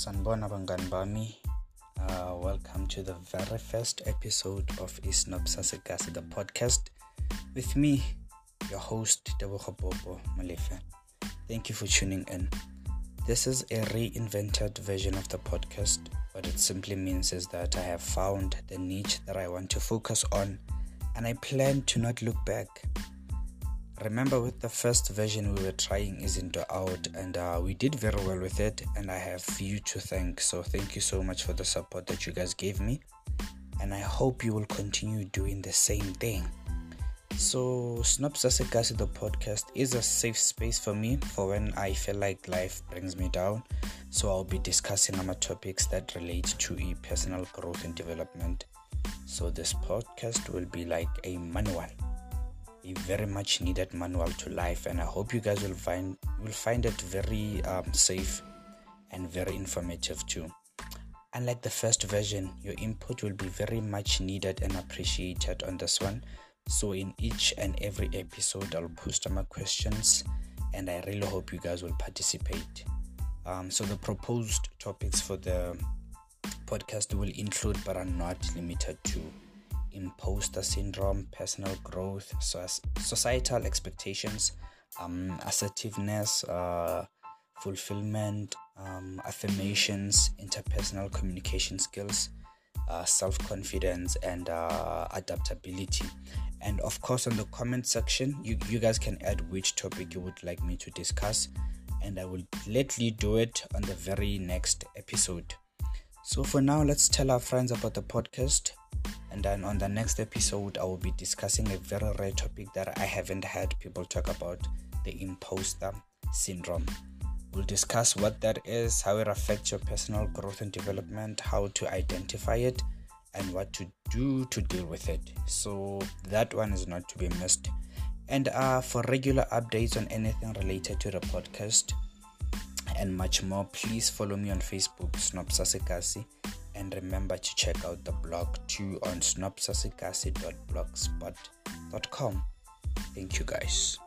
Sanbona bangani bami. Uh, welcome to the very first episode of Isnopsa Segasi, the podcast, with me, your host Tebogo Popo Malefe. Thank you for tuning in. This is a reinvented version of the podcast. What it simply means is that I have found the niche that I want to focus on, and I plan to not look back. Remember, with the first version, we were trying Isn't Out, and uh, we did very well with it. And I have you to thank. So, thank you so much for the support that you guys gave me. And I hope you will continue doing the same thing. So, Snopsasekasi, the podcast, is a safe space for me for when I feel like life brings me down. So, I'll be discussing other topics that relate to e personal growth and development. So, this podcast will be like a manual a very much needed manual to life and i hope you guys will find will find it very um, safe and very informative too. Unlike the first version your input will be very much needed and appreciated on this one. So in each and every episode i'll post my questions and i really hope you guys will participate. Um, so the proposed topics for the podcast will include but are not limited to imposter syndrome, personal growth, societal expectations, um, assertiveness, uh, fulfillment, um, affirmations, interpersonal communication skills, uh, self confidence, and uh, adaptability. And of course, on the comment section, you, you guys can add which topic you would like me to discuss, and I will gladly do it on the very next episode. So, for now, let's tell our friends about the podcast and then on the next episode, I will be discussing a very rare topic that I haven't had people talk about the imposter syndrome. We'll discuss what that is, how it affects your personal growth and development, how to identify it, and what to do to deal with it. So, that one is not to be missed. And uh, for regular updates on anything related to the podcast and much more, please follow me on Facebook, Snopsasekasi and remember to check out the blog too on snopsasekasi.blogspot.com. Thank you guys.